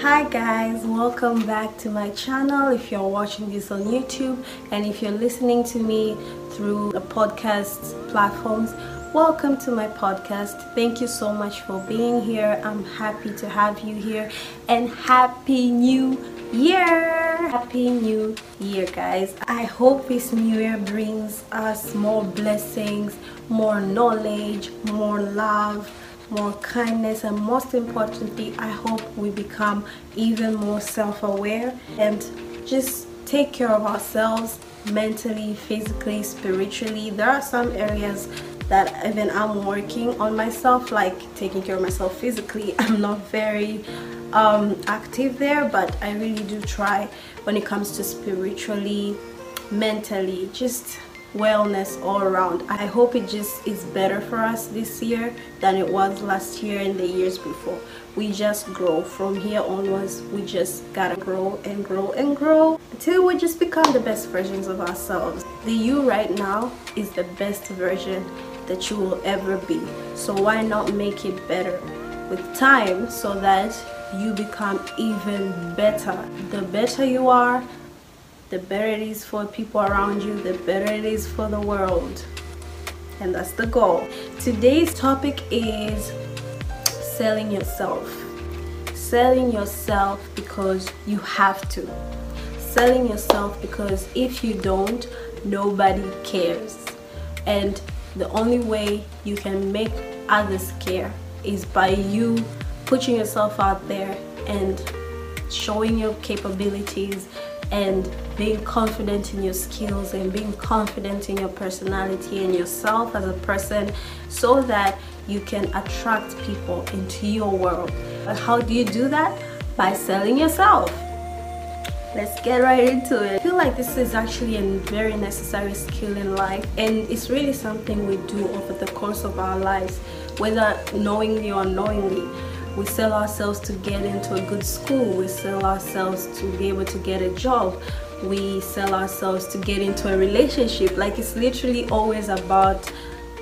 Hi guys, welcome back to my channel if you're watching this on YouTube and if you're listening to me through the podcast platforms, welcome to my podcast. Thank you so much for being here. I'm happy to have you here and happy new year! Happy new year guys. I hope this new year brings us more blessings, more knowledge, more love more kindness, and most importantly, I hope we become even more self aware and just take care of ourselves mentally, physically, spiritually. There are some areas that even I'm working on myself, like taking care of myself physically. I'm not very um, active there, but I really do try when it comes to spiritually, mentally, just wellness all around. I hope it just is better for us this year than it was last year and the years before. We just grow. From here onwards we just gotta grow and grow and grow until we just become the best versions of ourselves. The you right now is the best version that you will ever be. So why not make it better with time so that you become even better? The better you are the better it is for people around you, the better it is for the world. And that's the goal. Today's topic is selling yourself. Selling yourself because you have to. Selling yourself because if you don't, nobody cares. And the only way you can make others care is by you putting yourself out there and showing your capabilities and being confident in your skills and being confident in your personality and yourself as a person so that you can attract people into your world. But how do you do that? By selling yourself. Let's get right into it. I feel like this is actually a very necessary skill in life and it's really something we do over the course of our lives, whether knowingly or unknowingly we sell ourselves to get into a good school. We sell ourselves to be able to get a job. We sell ourselves to get into a relationship. Like it's literally always about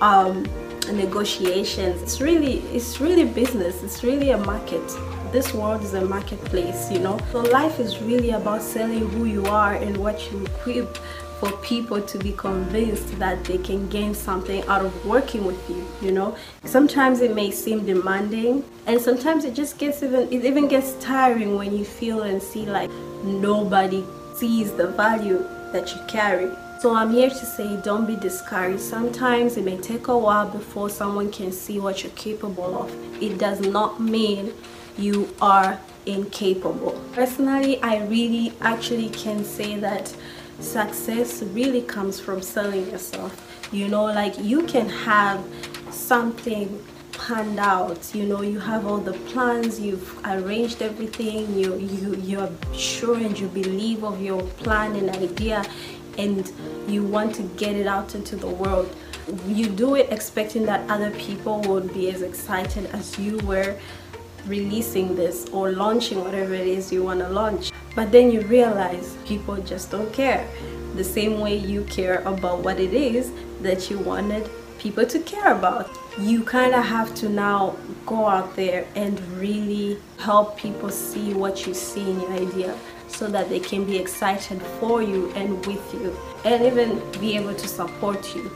um, negotiations. It's really, it's really business. It's really a market. This world is a marketplace, you know. So life is really about selling who you are and what you equip for people to be convinced that they can gain something out of working with you you know sometimes it may seem demanding and sometimes it just gets even it even gets tiring when you feel and see like nobody sees the value that you carry so I'm here to say don't be discouraged. Sometimes it may take a while before someone can see what you're capable of. It does not mean you are incapable. Personally, I really actually can say that success really comes from selling yourself. You know like you can have something planned out. You know you have all the plans you've arranged everything you you you're sure and you believe of your plan and idea and you want to get it out into the world. You do it expecting that other people would be as excited as you were releasing this or launching whatever it is you want to launch but then you realize people just don't care. The same way you care about what it is that you wanted people to care about. You kind of have to now go out there and really help people see what you see in your idea so that they can be excited for you and with you and even be able to support you.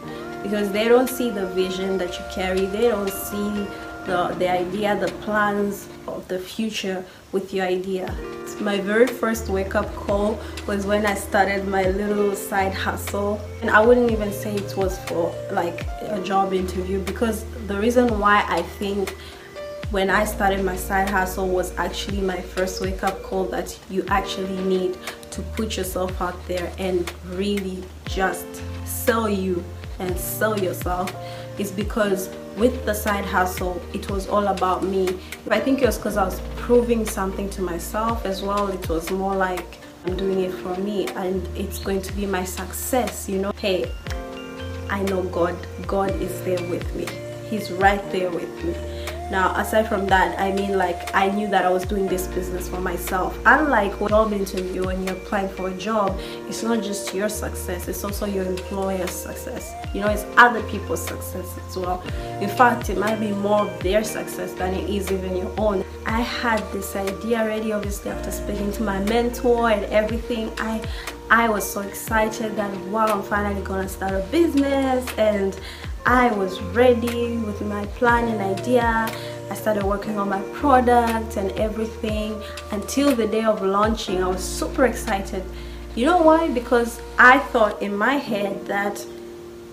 Because they don't see the vision that you carry. They don't see the, the idea, the plans of the future with your idea. My very first wake up call was when I started my little side hustle. And I wouldn't even say it was for like a job interview because the reason why I think when I started my side hustle was actually my first wake up call that you actually need to put yourself out there and really just sell you and sell yourself is because with the side hustle it was all about me. I think it was because i was proving something to myself as well. It was more like i'm doing it for me and it's going to be my success you know? Hey i know god. God is there with me. He's right there with me now aside from that i mean like i knew that i was doing this business for myself. Unlike a job interview when you're applying for a job it's not just your success it's also your employer's success. You know it's other people's success as well. In fact it might be more of their success than it is even your own. I had this idea already obviously after speaking to my mentor and everything. I i was so excited that wow i'm finally gonna start a business and I was ready with my plan and idea. I started working on my product and everything until the day of launching. I was super excited. You know why? Because I thought in my head that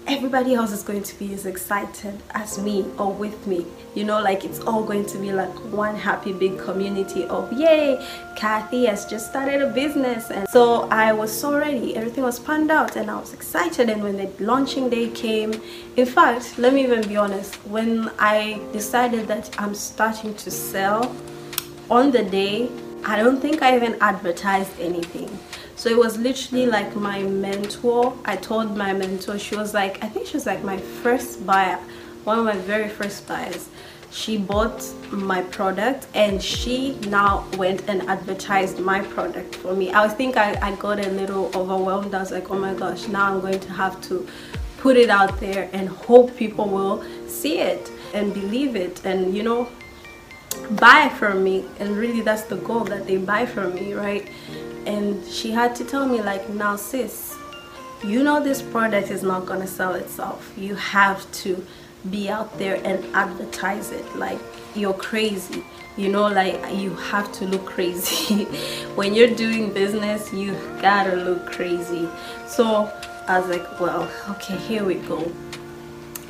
everybody else is going to be as excited as me or with me. You know like it's all going to be like one happy big community of yay Kathy has just started a business. And so I was so ready. Everything was planned out and I was excited. And when the launching day came in fact let me even be honest when I decided that I'm starting to sell on the day I don't think I even advertised anything. So it was literally like my mentor. I told my mentor. She was like i think she was like my first buyer one of my very first buyers. She bought my product and she now went and advertised my product for me. I think I, I got a little overwhelmed. I was like oh my gosh now i'm going to have to put it out there and hope people will see it and believe it. And you know buy from me and really that's the goal that they buy from me right? And she had to tell me like now sis you know this product is not gonna sell itself. You have to be out there and advertise it. Like you're crazy. You know like you have to look crazy. When you're doing business you gotta look crazy. So I was like well okay here we go.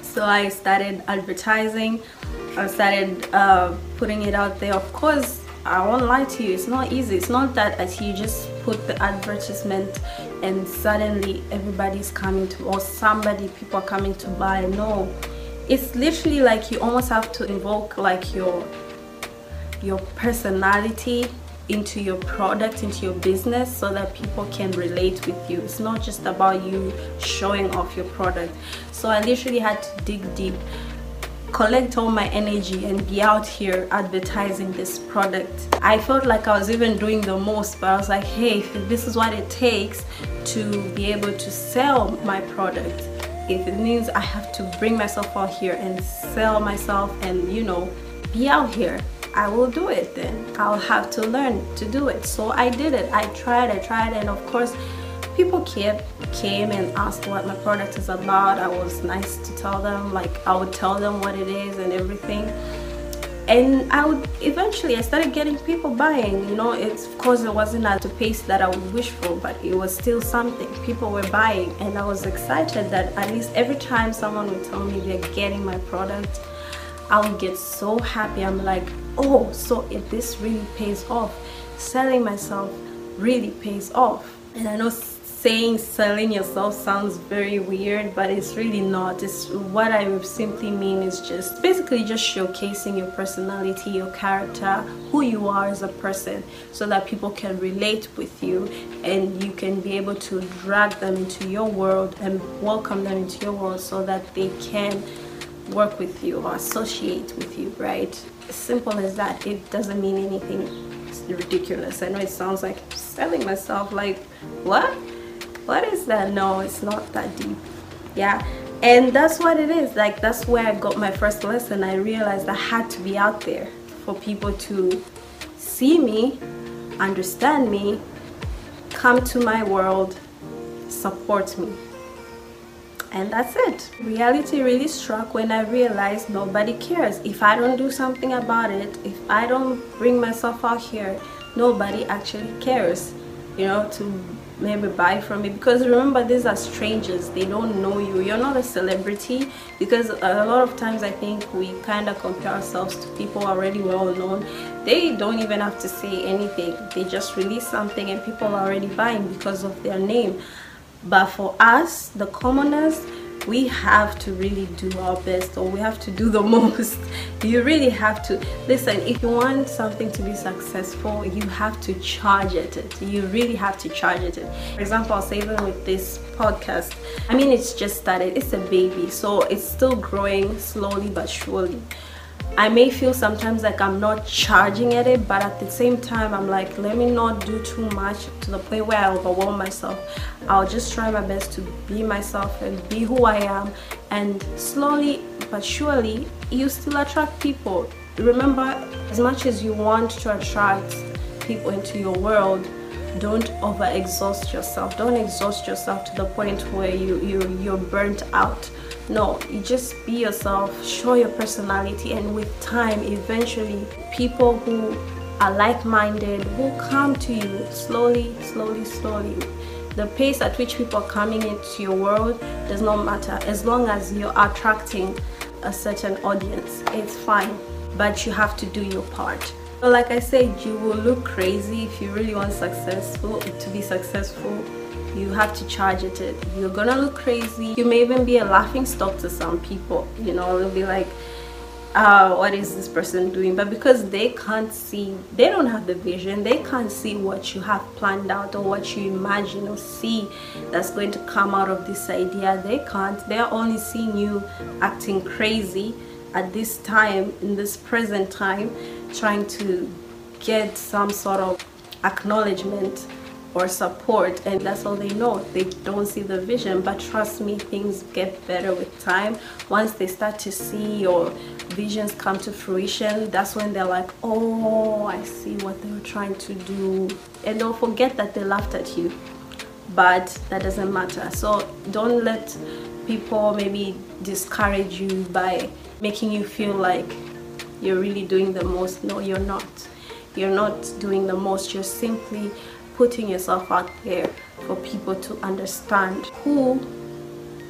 So I started advertising I started uh, putting it out there. Of course I won't lie to you, it's not easy. It's not that as you just put the advertisement and suddenly everybody's coming to, or somebody, people are coming to buy. No, it's literally like you almost have to invoke like your your personality into your product into your business so that people can relate with you. It's not just about you showing off your product. So i literally had to dig deep collect all my energy and be out here advertising this product i felt like i was even doing the most but i was like hey this is what it takes to be able to sell my product if it means i have to bring myself out here and sell myself and you know be out here I will do it then. I'll have to learn to do it. So I did it. I tried, I tried, and of course, people came came and asked what my product is about. I was nice to tell them like i would tell them what it is and everything. And i would eventually i started getting people buying you know? It's of course it wasn't at the pace that i would wish for but it was still something. People were buying and i was excited that at least every time someone would tell me they're getting my product i would get so happy. I'm like oh so if this really pays off selling myself really pays off. And i know saying selling yourself sounds very weird but it's really not. It's what i simply mean is just basically just showcasing your personality your character who you are as a person so that people can relate with you and you can be able to drag them into your world and welcome them into your world so that they can work with you or associate with you right? Simple as that. It doesn't mean anything ridiculous. I know it sounds like selling myself like what that no it's not that deep. Yeah. And that's what it is. Like that's where i got my first lesson. I realized i had to be out there for people to see me understand me come to my world support me. And that's it. Reality really struck when i realized nobody cares. If i don't do something about it if i don't bring myself out here nobody actually cares you know to maybe buy from me. Because remember these are strangers. They don't know you. You're not a celebrity. Because a lot of times i think we kind of compare ourselves to people already well known. They don't even have to say anything. They just release something and people are already buying because of their name. But for us the commoners we have to really do our best or we have to do the most. You really have to listen if you want something to be successful you have to charge at it. You really have to charge at it. For example i'll say even with this podcast i mean it's just started. It's a baby so it's still growing slowly but surely I may feel sometimes like I'm not charging at it, but at the same time, I'm like, let me not do too much to the point where I overwhelm myself. I'll just try my best to be myself and be who I am, and slowly but surely, you still attract people. Remember, as much as you want to attract people into your world, don't over exhaust yourself don't exhaust yourself to the point where you, you you're burnt out no you just be yourself show your personality and with time eventually people who are like-minded will come to you slowly slowly slowly the pace at which people are coming into your world does not matter as long as you're attracting a certain audience it's fine but you have to do your part but like I said, you will look crazy if you really want successful to be successful. You have to charge it. You're gonna look crazy. You may even be a laughing stock to some people. You know, they'll be like, uh, what is this person doing? But because they can't see, they don't have the vision, they can't see what you have planned out or what you imagine or see that's going to come out of this idea. They can't. They're only seeing you acting crazy at this time, in this present time trying to get some sort of acknowledgement or support and that's all they know. They don't see the vision but trust me things get better with time. Once they start to see your visions come to fruition that's when they're like oh i see what they were trying to do. And don't forget that they laughed at you. But that doesn't matter. So don't let people maybe discourage you by making you feel like you're really doing the most. No you're not. You're not doing the most. You're simply putting yourself out there for people to understand who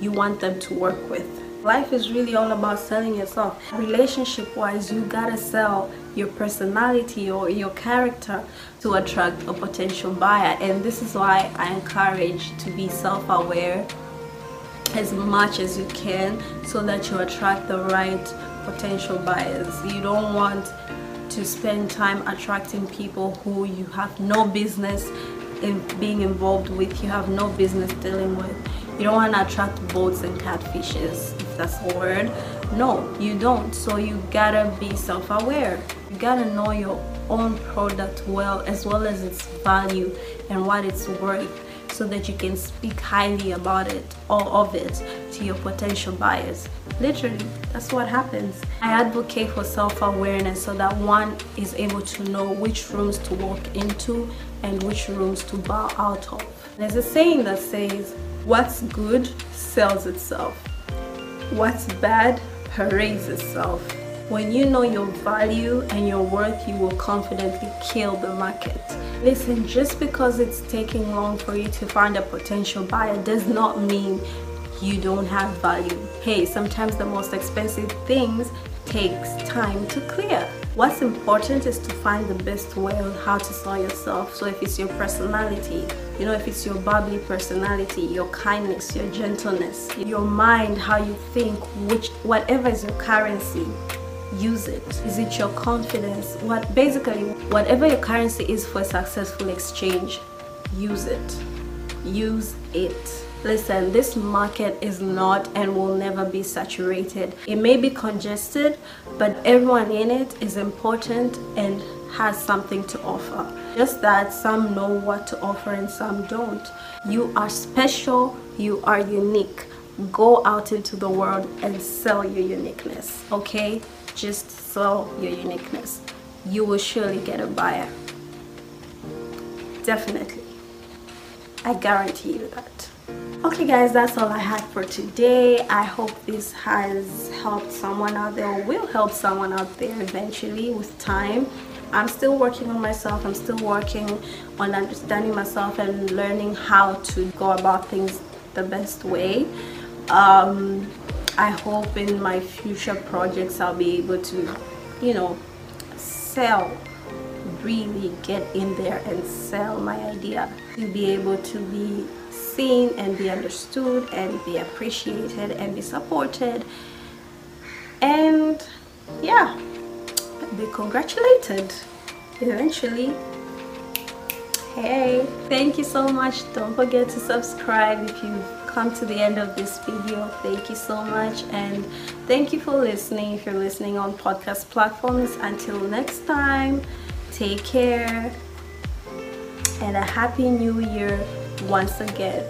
you want them to work with. Life is really all about selling yourself. Relationship wise you gotta sell your personality or your character to attract a potential buyer. And this is why i encourage to be self-aware as much as you can so that you attract the right potential buyers. You don't want to spend time attracting people who you have no business in being involved with, you have no business dealing with. You don't want to attract boats and catfishes, if that's a word. No, you don't. So you gotta be self-aware. You gotta know your own product well as well as its value and what it's worth so that you can speak highly about it or of it to your potential buyers. Literally, that's what happens. I advocate for self-awareness so that one is able to know which rooms to walk into and which rooms to bow out of. There's a saying that says, what's good sells itself. What's bad parades itself. When you know your value and your worth, you will confidently kill the market. Listen, just because it's taking long for you to find a potential buyer does not mean you don't have value. Hey, sometimes the most expensive things takes time to clear. What's important is to find the best way on how to sell yourself. So if it's your personality, you know, if it's your bubbly personality, your kindness, your gentleness, your mind, how you think, which whatever is your currency, use it? Is it your confidence? What basically whatever your currency is for a successful exchange use it. Use it. Listen this market is not and will never be saturated. It may be congested but everyone in it is important and has something to offer. Just that some know what to offer and some don't. You are special you are unique. Go out into the world and sell your uniqueness okay just sell your uniqueness. You will surely get a buyer. Definitely. I guarantee you that. Okay guys that's all i had for today. I hope this has helped someone out there or will help someone out there eventually with time. I'm still working on myself. I'm still working on understanding myself and learning how to go about things the best way. Um, I hope in my future projects I'll be able to, you know, sell, really get in there and sell my idea. To be able to be seen and be understood and be appreciated and be supported. And yeah, be congratulated eventually hey thank you so much don't forget to subscribe if you've come to the end of this video. Thank you so much and thank you for listening if you're listening on podcast platforms. Until next time, take care and a happy new year once again.